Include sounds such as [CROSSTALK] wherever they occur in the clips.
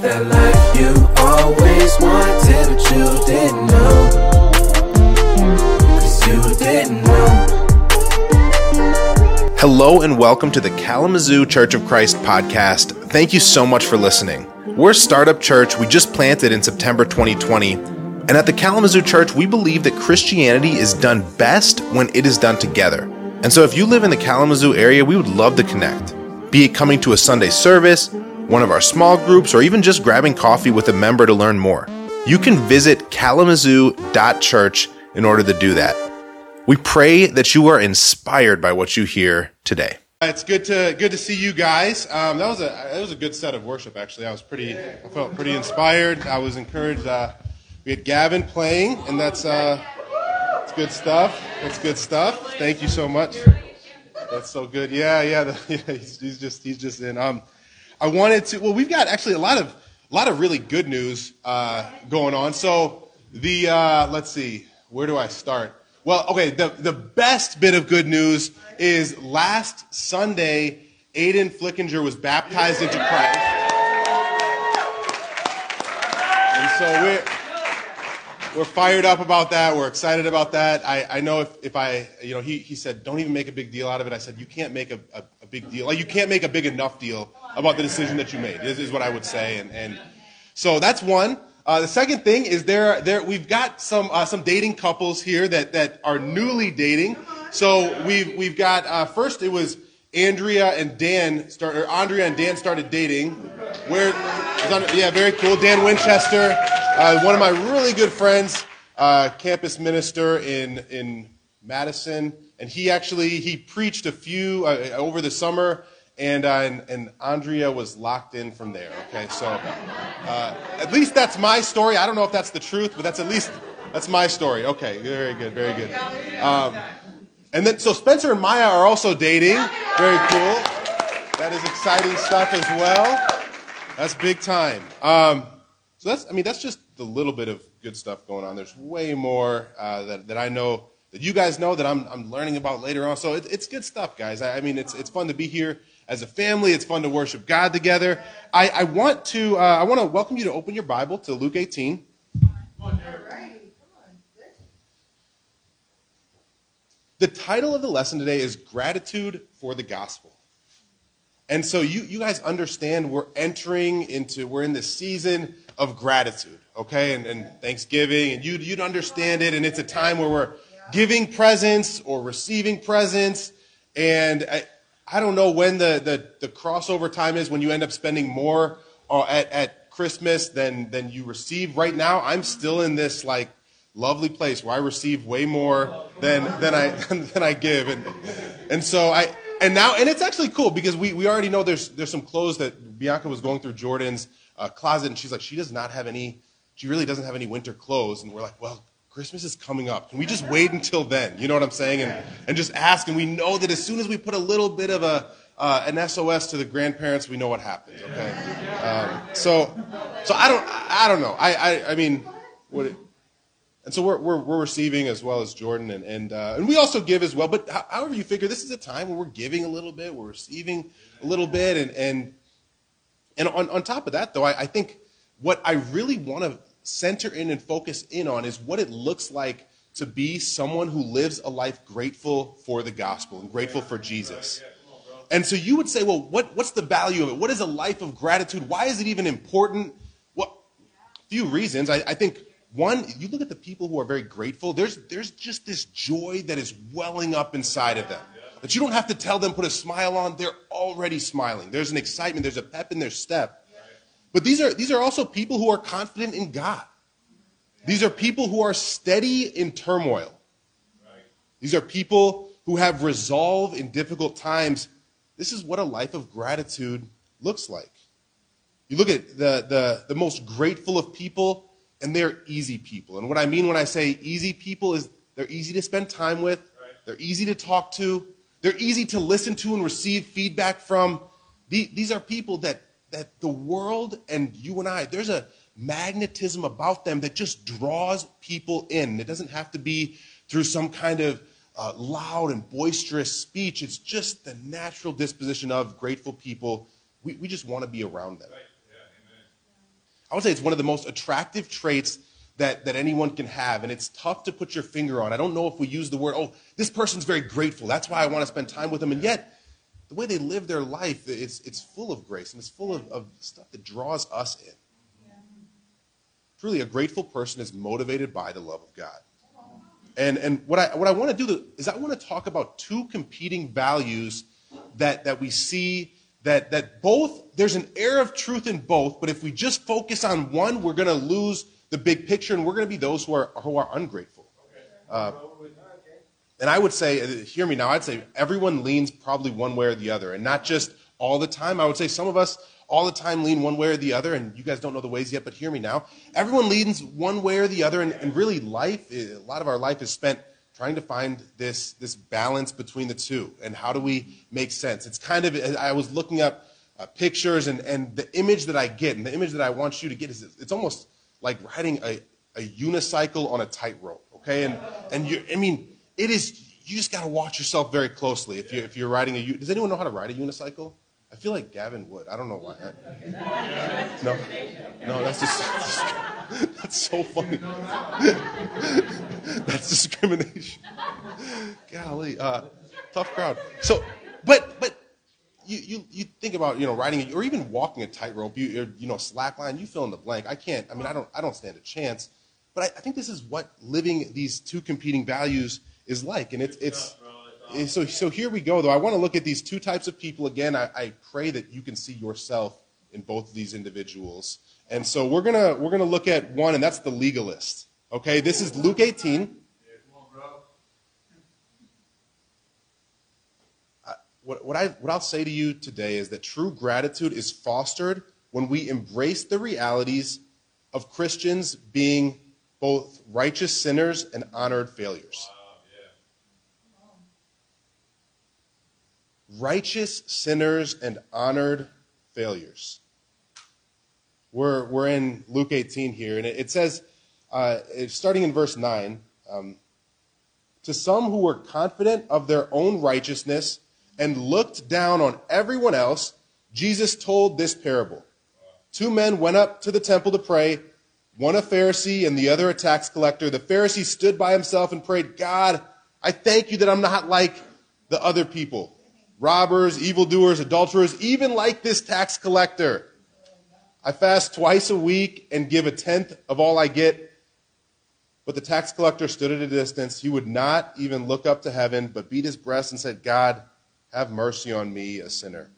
life you always wanted, but you didn't know. Cause you didn't know. Hello and welcome to the Kalamazoo Church of Christ podcast. Thank you so much for listening. We're a startup church we just planted in September 2020. And at the Kalamazoo Church, we believe that Christianity is done best when it is done together. And so if you live in the Kalamazoo area, we would love to connect. Be it coming to a Sunday service, one of our small groups, or even just grabbing coffee with a member to learn more. You can visit kalamazoo.church in order to do that. We pray that you are inspired by what you hear today. It's good to good to see you guys. Um, that was a that was a good set of worship. Actually, I was pretty. I felt pretty inspired. I was encouraged. Uh, we had Gavin playing, and that's uh, it's good stuff. That's good stuff. Thank you so much. That's so good. Yeah, yeah. The, [LAUGHS] yeah he's, he's, just he's just in. Um, I wanted to. Well, we've got actually a lot of a lot of really good news uh, going on. So the uh, let's see, where do I start? Well, okay, the, the best bit of good news is last Sunday, Aiden Flickinger was baptized into Christ. And so we're, we're fired up about that. We're excited about that. I, I know if, if I, you know, he, he said, don't even make a big deal out of it. I said, you can't make a, a, a big deal. Like, you can't make a big enough deal about the decision that you made, This is what I would say. And, and so that's one. Uh, the second thing is there, there we've got some uh, some dating couples here that, that are newly dating. So we've we've got uh, first it was Andrea and Dan start or Andrea and Dan started dating. Where yeah, very cool. Dan Winchester, uh, one of my really good friends, uh, campus minister in in Madison, and he actually he preached a few uh, over the summer and, uh, and, and Andrea was locked in from there. Okay, so uh, at least that's my story. I don't know if that's the truth, but that's at least that's my story. Okay, very good, very good. Um, and then so Spencer and Maya are also dating. Very cool. That is exciting stuff as well. That's big time. Um, so that's I mean that's just a little bit of good stuff going on. There's way more uh, that that I know that you guys know that I'm, I'm learning about later on. So it, it's good stuff, guys. I, I, mean, it's, it's fun to be here as a family. It's fun to worship God together. I, I want to uh, I want to welcome you to open your Bible to Luke 18. The title of the lesson today is Gratitude for the Gospel. And so you, you guys understand we're entering into, we're in the season of gratitude, okay? And, and Thanksgiving, and you, you'd understand it, and it's a time where we're giving presents or receiving presents. And I, I don't know when the, the, the crossover time is when you end up spending more uh, at, at Christmas than, than you receive. Right now, I'm still in this like lovely place where I receive way more than, than I, [LAUGHS] than I give. And, and so I, and now, and it's actually cool because we, we already know there's, there's some clothes that Bianca was going through Jordan's uh, closet and she's like, she does not have any, she really doesn't have any winter clothes. And we're like, well, Christmas is coming up. Can we just wait until then? You know what I'm saying? And, and just ask. And we know that as soon as we put a little bit of a, uh, an SOS to the grandparents, we know what happens. Okay. Um, so, so I don't, I don't know. I, I, I mean, what, it, and so we're, we're, we're receiving as well as Jordan, and and, uh, and we also give as well. But however you figure, this is a time where we're giving a little bit, we're receiving a little bit, and and and on, on top of that, though, I, I think what I really want to center in and focus in on is what it looks like to be someone who lives a life grateful for the gospel and grateful for Jesus. And so you would say, well, what, what's the value of it? What is a life of gratitude? Why is it even important? Well, a few reasons. I, I think one, you look at the people who are very grateful, there's, there's just this joy that is welling up inside of them. That you don't have to tell them, put a smile on, they're already smiling. There's an excitement, there's a pep in their step. But these are, these are also people who are confident in God. These are people who are steady in turmoil. These are people who have resolve in difficult times. This is what a life of gratitude looks like. You look at the, the, the most grateful of people, and they're easy people. And what I mean when I say easy people is they're easy to spend time with, they're easy to talk to, they're easy to listen to and receive feedback from. These are people that that the world and you and I, there's a magnetism about them that just draws people in. It doesn't have to be through some kind of uh, loud and boisterous speech. It's just the natural disposition of grateful people. We, we just want to be around them. I would say it's one of the most attractive traits that, that anyone can have. And it's tough to put your finger on. I don't know if we use the word, oh, this person's very grateful. That's why I want to spend time with them. And yet, the way they live their life, it's, it's full of grace and it's full of, of stuff that draws us in. Truly, a grateful person is motivated by the love of God. And, and what, I, what I want to do is I want to talk about two competing values that, that we see that, that both, there's an air of truth in both, but if we just focus on one, we're going to lose the big picture and we're going to be those who are, who are ungrateful. Uh, and I would say, uh, hear me now, I'd say everyone leans probably one way or the other, and not just all the time. I would say some of us all the time lean one way or the other, and you guys don't know the ways yet, but hear me now. Everyone leans one way or the other, and, and really life, a lot of our life is spent trying to find this, this balance between the two, and how do we make sense? It's kind of, I was looking up uh, pictures, and, and the image that I get, and the image that I want you to get is it's almost like riding a, a unicycle on a tightrope, okay? And, and you, I mean, it is, you just got to watch yourself very closely if, you, if you're riding a, does anyone know how to ride a unicycle? I feel like Gavin would. I don't know why. No, no, that's just [LAUGHS] that's so funny. [LAUGHS] that's discrimination. Golly, uh, tough crowd. So, but but you, you you think about you know riding or even walking a tightrope. You you know slackline. You fill in the blank. I can't. I mean, I don't I don't stand a chance. But I, I think this is what living these two competing values is like, and it's it's Eh, so, so here we go, though. I want to look at these two types of people again. I, I pray that you can see yourself in both of these individuals. And so we're gonna we're gonna look at one, and that's the legalist. Okay, this is Luke 18. what, what, I, what I'll say to you today is that true gratitude is fostered when we embrace the realities of Christians being both righteous sinners and honored failures. Righteous sinners and honored failures. We're, we're in Luke 18 here, and it, says, uh, starting in verse 9, um, to some who were confident of their own righteousness and looked down on everyone else, Jesus told this parable. Two men went up to the temple to pray, one a Pharisee and the other a tax collector. The Pharisee stood by himself and prayed, God, I thank you that I'm not like the other people robbers, evildoers, adulterers, even like this tax collector. I fast twice a week and give a tenth of all I get. But the tax collector stood at a distance. He would not even look up to heaven, but beat his breast and said, God, have mercy on me, a sinner.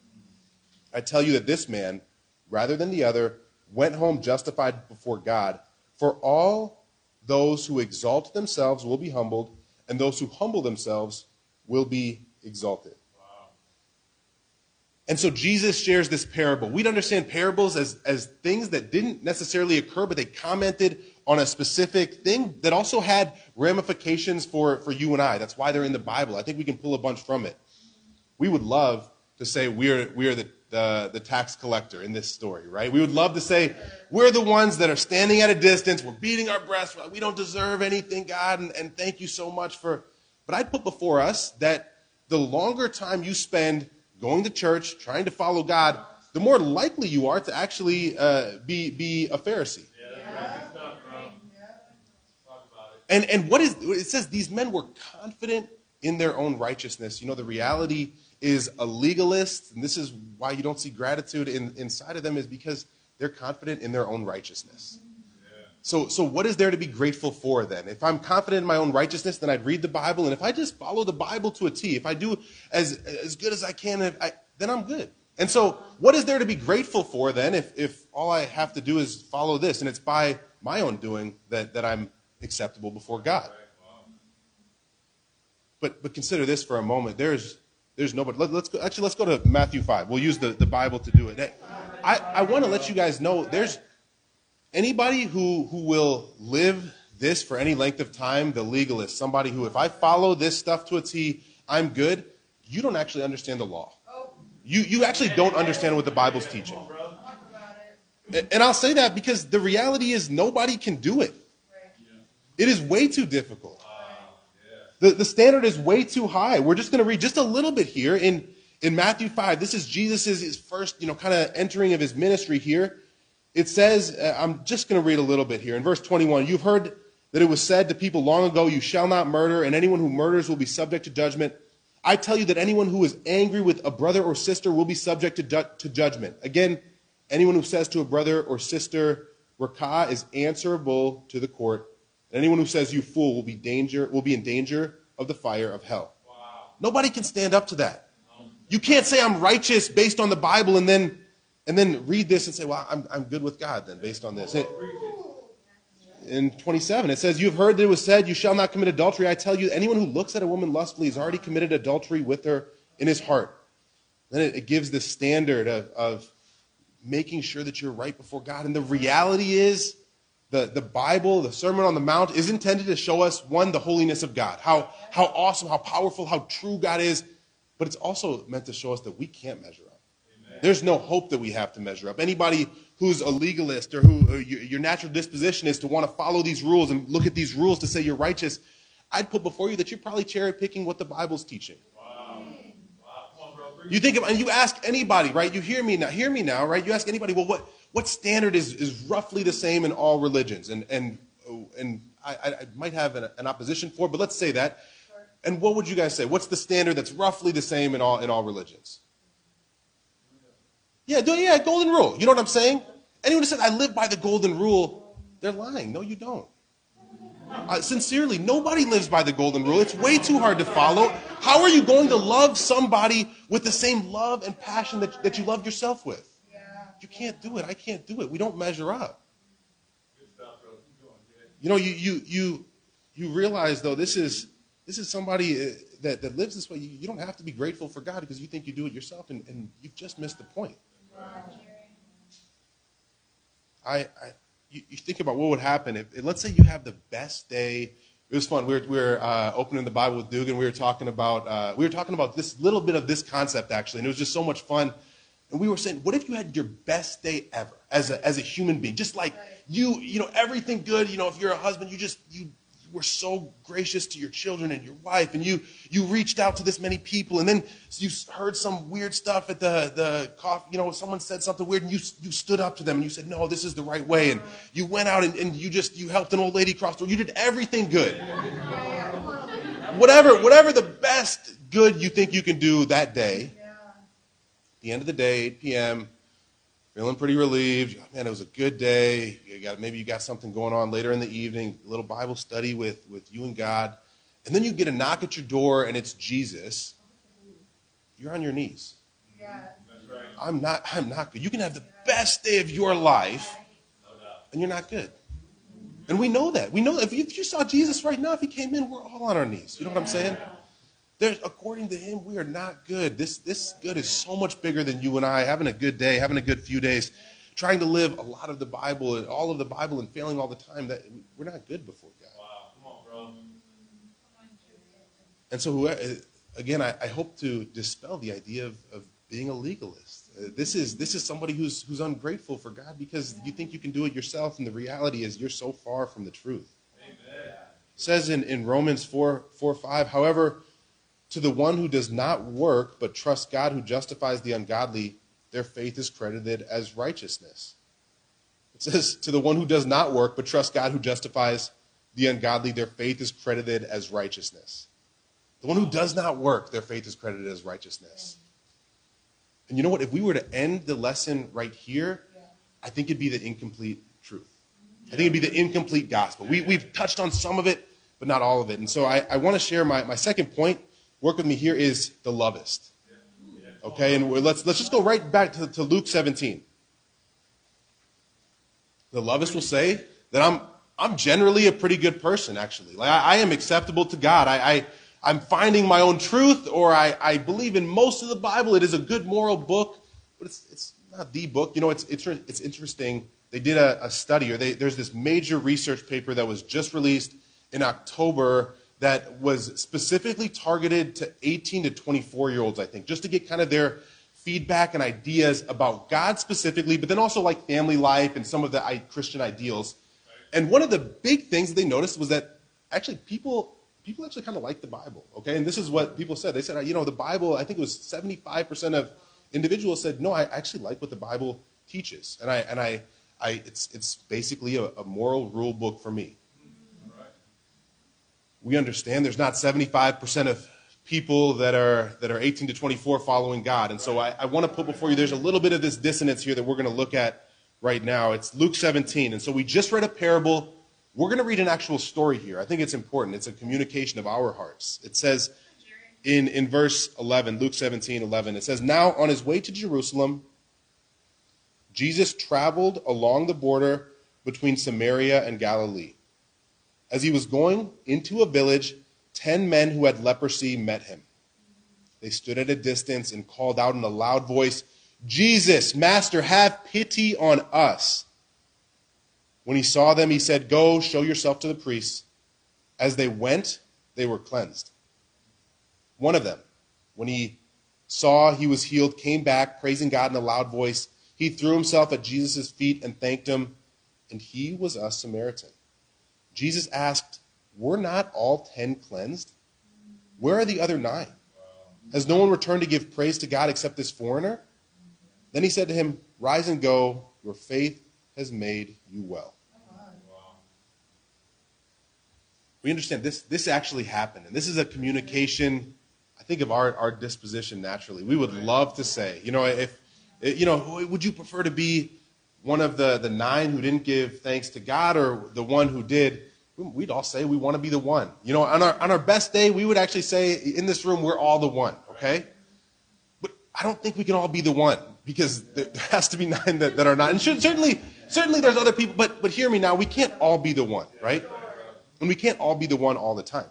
I tell you that this man, rather than the other, went home justified before God. For all those who exalt themselves will be humbled, and those who humble themselves will be exalted. And so Jesus shares this parable. We'd understand parables as, as things that didn't necessarily occur, but they commented on a specific thing that also had ramifications for, for you and I. That's why they're in the Bible. I think we can pull a bunch from it. We would love to say we're, we're the, the, the tax collector in this story, right? We would love to say we're the ones that are standing at a distance, we're beating our breasts, we don't deserve anything, God, and, and thank you so much for. But I'd put before us that the longer time you spend going to church, trying to follow God, the more likely you are to actually uh, be, be a Pharisee. And, and what is it says these men were confident in their own righteousness. You know, the reality is a legalist, and this is why you don't see gratitude in, inside of them, is because they're confident in their own righteousness. So, so what is there to be grateful for then? If I'm confident in my own righteousness, then I'd read the Bible. And if I just follow the Bible to a T, if I do as, as good as I can, I, then I'm good. And so what is there to be grateful for then if, if all I have to do is follow this and it's by my own doing that, that I'm acceptable before God? But, but consider this for a moment. There's, there's nobody. Let, us go, actually, let's go to Matthew 5. We'll use the, the Bible to do it. I, I want to let you guys know there's, Anybody who, who will live this for any length of time, the legalist, somebody who, if I follow this stuff to a T, I'm good, you don't actually understand the law. You, you actually don't understand what the Bible's teaching. And I'll say that because the reality is nobody can do it. It is way too difficult. The, the standard is way too high. We're just going to read just a little bit here in, in Matthew 5. This is Jesus' first, you know, kind of entering of his ministry here. It says, uh, I'm just going to read a little bit here. In verse 21, you've heard that it was said to people long ago, You shall not murder, and anyone who murders will be subject to judgment. I tell you that anyone who is angry with a brother or sister will be subject to, ju- to judgment. Again, anyone who says to a brother or sister, Raca is answerable to the court. And anyone who says you fool will be danger will be in danger of the fire of hell. Nobody can stand up to that. You can't say I'm righteous based on the Bible and then and then read this and say, well, I'm, I'm good with God then based on this. It- in 27, it says, You have heard that it was said, You shall not commit adultery. I tell you, anyone who looks at a woman lustfully has already committed adultery with her in his heart. Then it, it gives the standard of, of making sure that you're right before God. And the reality is, the, the Bible, the Sermon on the Mount, is intended to show us, one, the holiness of God, how, how awesome, how powerful, how true God is. But it's also meant to show us that we can't measure up. There's no hope that we have to measure up. Anybody who's a legalist or who or your natural disposition is to want to follow these rules and look at these rules to say you're righteous, I'd put before you that you're probably cherry picking what the Bible's teaching. You think of, and you ask anybody, right? You hear me now, hear me now, right? You ask anybody, well, what, what standard is, is roughly the same in all religions? And, and, oh, and I, I I might have an, an opposition for, but let's say that. And what would you guys say? What's the standard that's roughly the same in all, in all religions? Yeah, do, yeah, golden rule. You know what I'm saying? Anyone who says, I live by the golden rule, they're lying. No, you don't. Uh, sincerely, nobody lives by the golden rule. It's way too hard to follow. How are you going to love somebody with the same love and passion that, that you love yourself with? You can't do it. I can't do it. We don't measure up. You know, you you you you realize though this is this is somebody uh, that, that lives this way. You, you don't have to be grateful for God because you think you do it yourself, and, and you've just missed the point. I, I you, you think about what would happen if, let's say you have the best day. It was fun. We were, we were uh, opening the Bible with Dugan. We were talking about uh, we were talking about this little bit of this concept actually, and it was just so much fun. And we were saying, what if you had your best day ever as a, as a human being? Just like you, you know, everything good. You know, if you're a husband, you just you were so gracious to your children and your wife, and you you reached out to this many people, and then you heard some weird stuff at the the coffee. You know, someone said something weird, and you you stood up to them and you said, "No, this is the right way." And you went out and, and you just you helped an old lady cross the road. You did everything good. Whatever whatever the best good you think you can do that day. At the end of the day, 8 p.m. Feeling pretty relieved. Oh, man, it was a good day. You got, maybe you got something going on later in the evening, a little Bible study with, with you and God. And then you get a knock at your door and it's Jesus. You're on your knees. Yeah. I'm not, I'm not good. You can have the best day of your life and you're not good. And we know that. We know that if you, if you saw Jesus right now, if he came in, we're all on our knees. You know what I'm saying? There's, according to him, we are not good. This, this good is so much bigger than you and I having a good day, having a good few days, trying to live a lot of the Bible and all of the Bible and failing all the time. That we're not good before God. And so, uh, again, I, I hope to dispel the idea of, of being a legalist. Uh, this is this is somebody who's who's ungrateful for God because you think you can do it yourself, and the reality is you're so far from the truth. It says in, in Romans 4, 4 5, however, to the one who does not work but trusts God who justifies the ungodly, their faith is credited as righteousness. It says, to the one who does not work but trusts God who justifies the ungodly, their faith is credited as righteousness. The one who does not work, their faith is credited as righteousness. And you know what? If we were to end the lesson right here, I think it'd be the incomplete truth. I think it'd be the incomplete gospel. We, we've touched on some of it, but not all of it. And so I, I want to share my, my second point. Work with me here is the lovist. Okay, and let's, let's just go right back to, to Luke 17. The lovist will say that I'm, I'm generally a pretty good person, actually. Like, I, I am acceptable to God. I, I, I'm finding my own truth, or I, I believe in most of the Bible. It is a good moral book, but it's, it's not the book. You know, it's, it's, it's interesting. They did a, a study, or they, there's this major research paper that was just released in October that was specifically targeted to 18 to 24 year olds, I think, just to get kind of their feedback and ideas about God specifically, but then also like family life and some of the Christian ideals. And one of the big things that they noticed was that actually people people actually kind of like the Bible. Okay, and this is what people said. They said, you know, the Bible. I think it was 75 percent of individuals said, no, I actually like what the Bible teaches, and I and I I, it's, it's basically a, a moral rule book for me. We understand there's not 75% of people that are, that are 18 to 24 following God. And so I, I want to put before you, there's a little bit of this dissonance here that we're going to look at right now. It's Luke 17. And so we just read a parable. We're going to read an actual story here. I think it's important. It's a communication of our hearts. It says in, in verse 11, Luke 17, 11, it says, Now on his way to Jerusalem, Jesus traveled along the border between Samaria and Galilee. As he was going into a village, ten men who had leprosy met him. They stood at a distance and called out in a loud voice, Jesus, Master, have pity on us. When he saw them, he said, Go, show yourself to the priests. As they went, they were cleansed. One of them, when he saw he was healed, came back, praising God in a loud voice. He threw himself at Jesus' feet and thanked him, and he was a Samaritan. Jesus asked, Were not all ten cleansed? Where are the other nine? Has no one returned to give praise to God except this foreigner? Then he said to him, Rise and go, your faith has made you well. We understand this, this actually happened, and this is a communication, I think, of our, our disposition naturally. We would love to say, you know, if, you know, would you prefer to be one of the, the nine who didn't give thanks to God or the one who did? Hmm, we'd all say we want to be the one. You know, on our, on our best day, we would actually say in this room, we're all the one, okay? But I don't think we can all be the one because there has to be nine that, that are not. And should, certainly, certainly there's other people, but, but hear me now, we can't all be the one, right? And we can't all be the one all the time.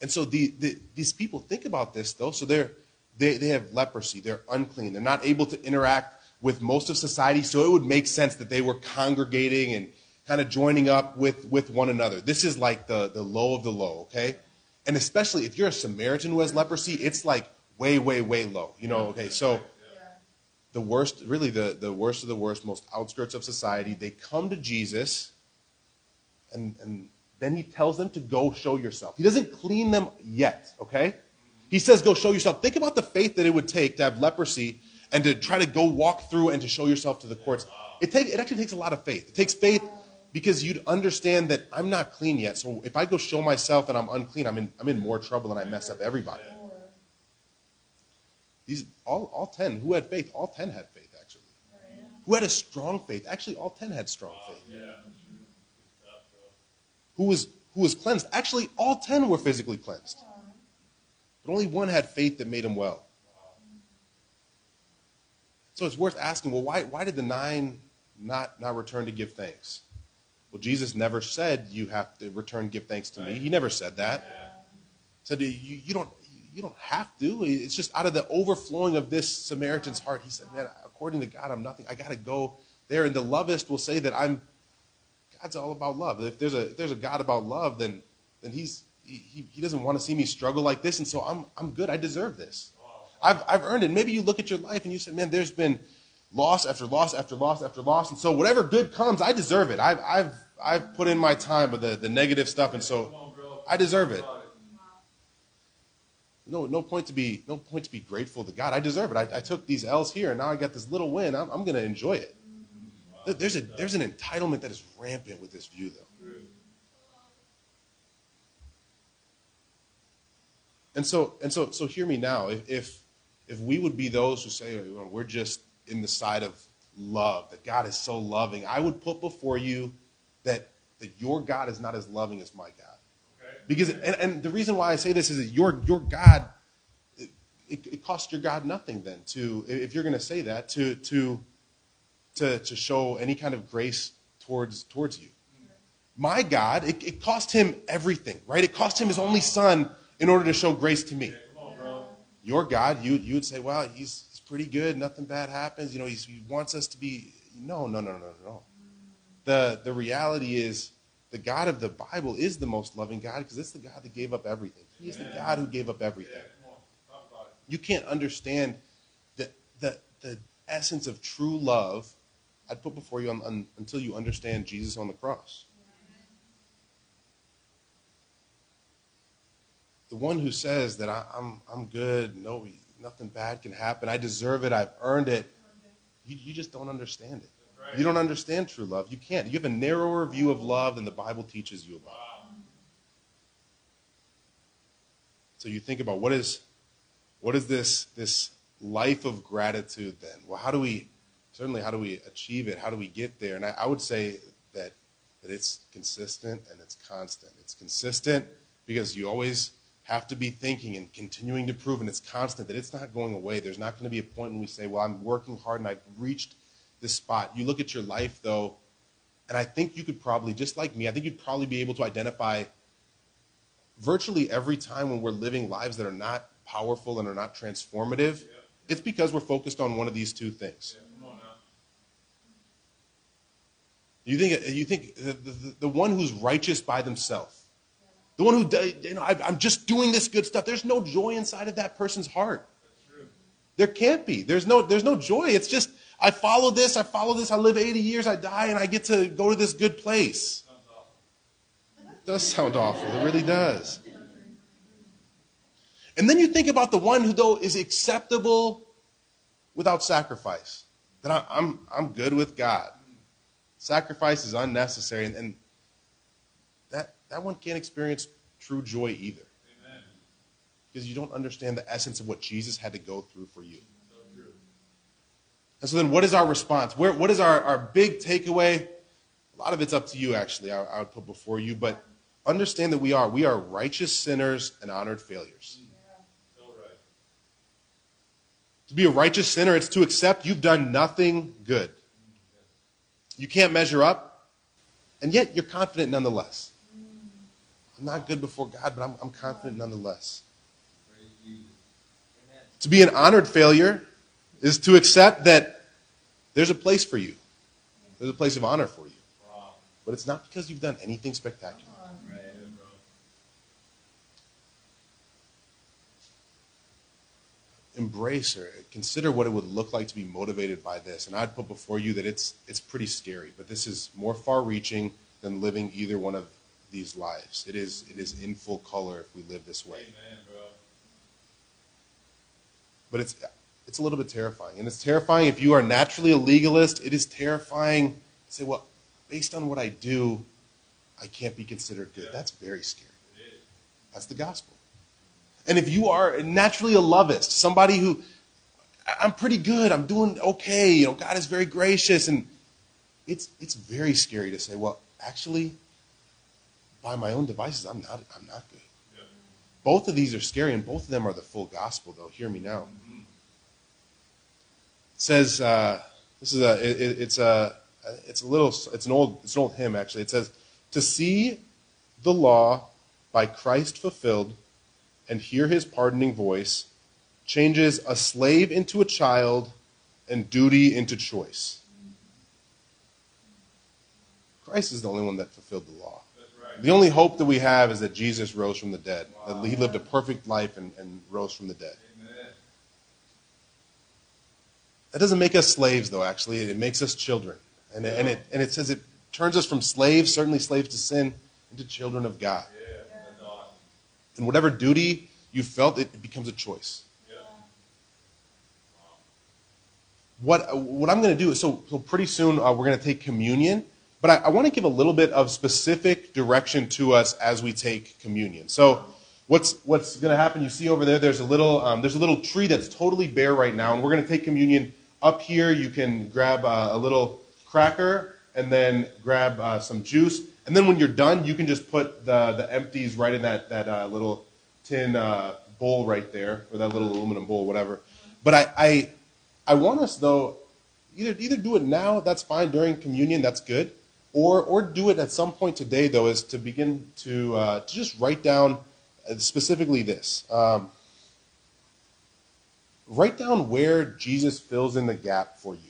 And so the, the, these people think about this though. So they're, they, they have leprosy. They're unclean. They're not able to interact with most of society. So it would make sense that they were congregating and kind of joining up with, with one another. This is like the, the low of the low, okay? And especially if you're a Samaritan who has leprosy, it's like way, way, way low. You know, okay, so the worst, really the, the worst of the worst, most outskirts of society, they come to Jesus and, and then he tells them to go show yourself. He doesn't clean them yet, okay? He says, go show yourself. Think about the faith that it would take to have leprosy and to try to go walk through and to show yourself to the courts. It, take, it actually takes a lot of faith. It takes faith because you'd understand that I'm not clean yet. So if I go show myself and I'm unclean, I'm in, I'm in more trouble and I mess up everybody. These, all, all 10, who had faith? All 10 had faith, actually. Who had a strong faith? Actually, all 10 had strong faith. Who was, who was cleansed? Actually, all 10 were physically cleansed. But only one had faith that made him well. So it's worth asking, well, why, why did the nine not, not return to give thanks? Well, Jesus never said you have to return give thanks to me. He never said that. He said you, you don't you don't have to. It's just out of the overflowing of this Samaritan's heart. He said, Man, according to God, I'm nothing. I gotta go there. And the lovist will say that I'm God's all about love. If there's a if there's a God about love, then then he's he, he doesn't want to see me struggle like this, and so I'm I'm good. I deserve this. I've, I've earned it. Maybe you look at your life and you say, man, there's been loss after loss after loss after loss. And so whatever good comes, I deserve it. I've, I've, I've put in my time with the, the negative stuff. And so I deserve it. No, no point to be, no point to be grateful to God. I deserve it. I, I took these L's here and now I got this little win. I'm, I'm going to enjoy it. There's a, there's an entitlement that is rampant with this view though. And so, and so, so hear me now. If, if if we would be those who say we're just in the side of love, that God is so loving, I would put before you that, that your God is not as loving as my God. Okay. Because, and, and, the reason why I say this is that your, your God, it, it, it costs your God nothing then to, if you're going to say that, to, to, to, to show any kind of grace towards, towards you. Mm-hmm. My God, it, it cost him everything, right? It cost him his only son in order to show grace to me your God, you you would say, well, he's, he's pretty good. Nothing bad happens. You know, he wants us to be. No, no, no, no, no. The the reality is, the God of the Bible is the most loving God because it's the God that gave up everything. He is the God who gave up everything. You can't understand the the the essence of true love. I'd put before you on, on, until you understand Jesus on the cross. The one who says that I, am I'm, I'm good, no, nothing bad can happen, I deserve it, I've earned it, you, you just don't understand it. You don't understand true love. You can't. You have a narrower view of love than the Bible teaches you about. So you think about what is what is this this life of gratitude then? Well, how do we certainly how do we achieve it? How do we get there? And I, I would say that that it's consistent and it's constant. It's consistent because you always have to be thinking and continuing to prove, and it's constant that it's not going away. There's not going to be a point when we say, Well, I'm working hard and I've reached this spot. You look at your life, though, and I think you could probably, just like me, I think you'd probably be able to identify virtually every time when we're living lives that are not powerful and are not transformative, it's because we're focused on one of these two things. You think, you think the, the, the one who's righteous by themselves, the one who, you know, I, I'm just doing this good stuff, there's no joy inside of that person's heart. There can't be. There's no, there's no joy. It's just, I follow this, I follow this, I live 80 years, I die, and I get to go to this good place. It does sound awful. It really does. And then you think about the one who, though, is acceptable without sacrifice. That I, I'm, I'm good with God. Sacrifice is unnecessary, and, and that, one can't experience true joy either. Amen. Because you don't understand the essence of what Jesus had to go through for you. And so then what is our response? Where, what is our, our big takeaway? A lot of it's up to you, actually, I, I would put before you, but understand that we are. We are righteous sinners and honored failures. To be a righteous sinner, it's to accept you've done nothing good. You can't measure up, and yet you're confident nonetheless. I'm not good before God, but I'm, I'm confident nonetheless. To be an honored failure is to accept that there's a place for you. There's a place of honor for you. But it's not because you've done anything spectacular. Embrace or consider what it would look like to be motivated by this. And I'd put before you that it's it's pretty scary, but this is more far reaching than living either one of these lives. It is it is in full color if we live this way. Amen, but it's it's a little bit terrifying. And it's terrifying if you are naturally a legalist. It is terrifying to say, well, based on what I do, I can't be considered good. That's very scary. That's the gospel. And if you are naturally a lovist, somebody who, I'm pretty good, I'm doing okay, you know, God is very gracious, and it's, it's very scary to say, well, actually, by my own devices, I'm not, I'm not good. Both of these are scary, and both of them are the full gospel, though. Hear me now says uh, this is a it, it's a it's a little it's an old it's an old hymn actually. It says to see the law by Christ fulfilled and hear his pardoning voice changes a slave into a child and duty into choice. Christ is the only one that fulfilled the law. The only hope that we have is that Jesus rose from the dead. Wow. That he lived a perfect life and, and rose from the dead. That doesn't make us slaves, though, actually. It makes us children. And, it, and, it, and it says it turns us from slaves, certainly slaves to sin, into children of God. And whatever duty you felt, it becomes a choice. What, what I'm going to do is, so, so pretty soon uh, we're going to take communion, but I, I want to give a little bit of specific direction to us as we take communion. So, what's what's going to happen? You see over there, there's a little um, there's a little tree that's totally bare right now, and we're going to take communion up here, you can grab uh, a little cracker and then grab uh, some juice. And then when you're done, you can just put the, the empties right in that, that uh, little tin uh, bowl right there, or that little aluminum bowl, whatever. But I, I, I want us, though, either, either do it now, that's fine, during communion, that's good. Or, or do it at some point today, though, is to begin to, uh, to just write down uh, specifically this. Um, write down where Jesus fills in the gap for you.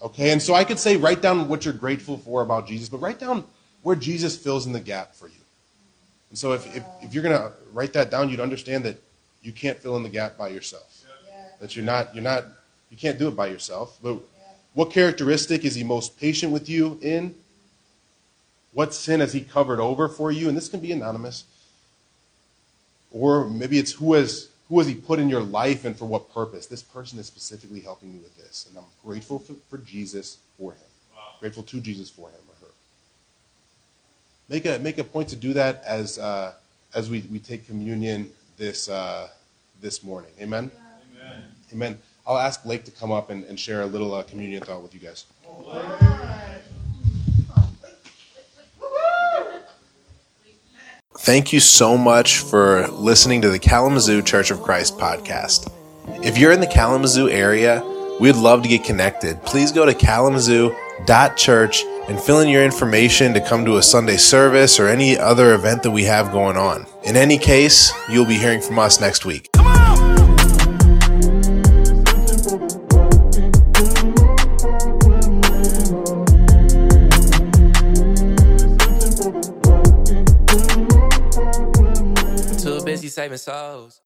Okay? And so I could say write down what you're grateful for about Jesus, but write down where Jesus fills in the gap for you. And so if, if, if you're going to write that down, you'd understand that you can't fill in the gap by yourself. That you're not, you're not, you can't do it by yourself. But what characteristic is he most patient with you in? What sin has he covered over for you? And this can be anonymous. Or maybe it's who has who has he put in your life and for what purpose? This person is specifically helping me with this. And I'm grateful for, for Jesus for him. Grateful to Jesus for him or her. Make a, make a point to do that as, uh, as we, we take communion this, uh, this morning. Amen? Amen? Amen. I'll ask Blake to come up and, and share a little uh, communion thought with you guys. Thank you so much for listening to the Kalamazoo Church of Christ podcast. If you're in the Kalamazoo area, we'd love to get connected. Please go to kalamazoo.church and fill in your information to come to a Sunday service or any other event that we have going on. In any case, you'll be hearing from us next week. Saving souls.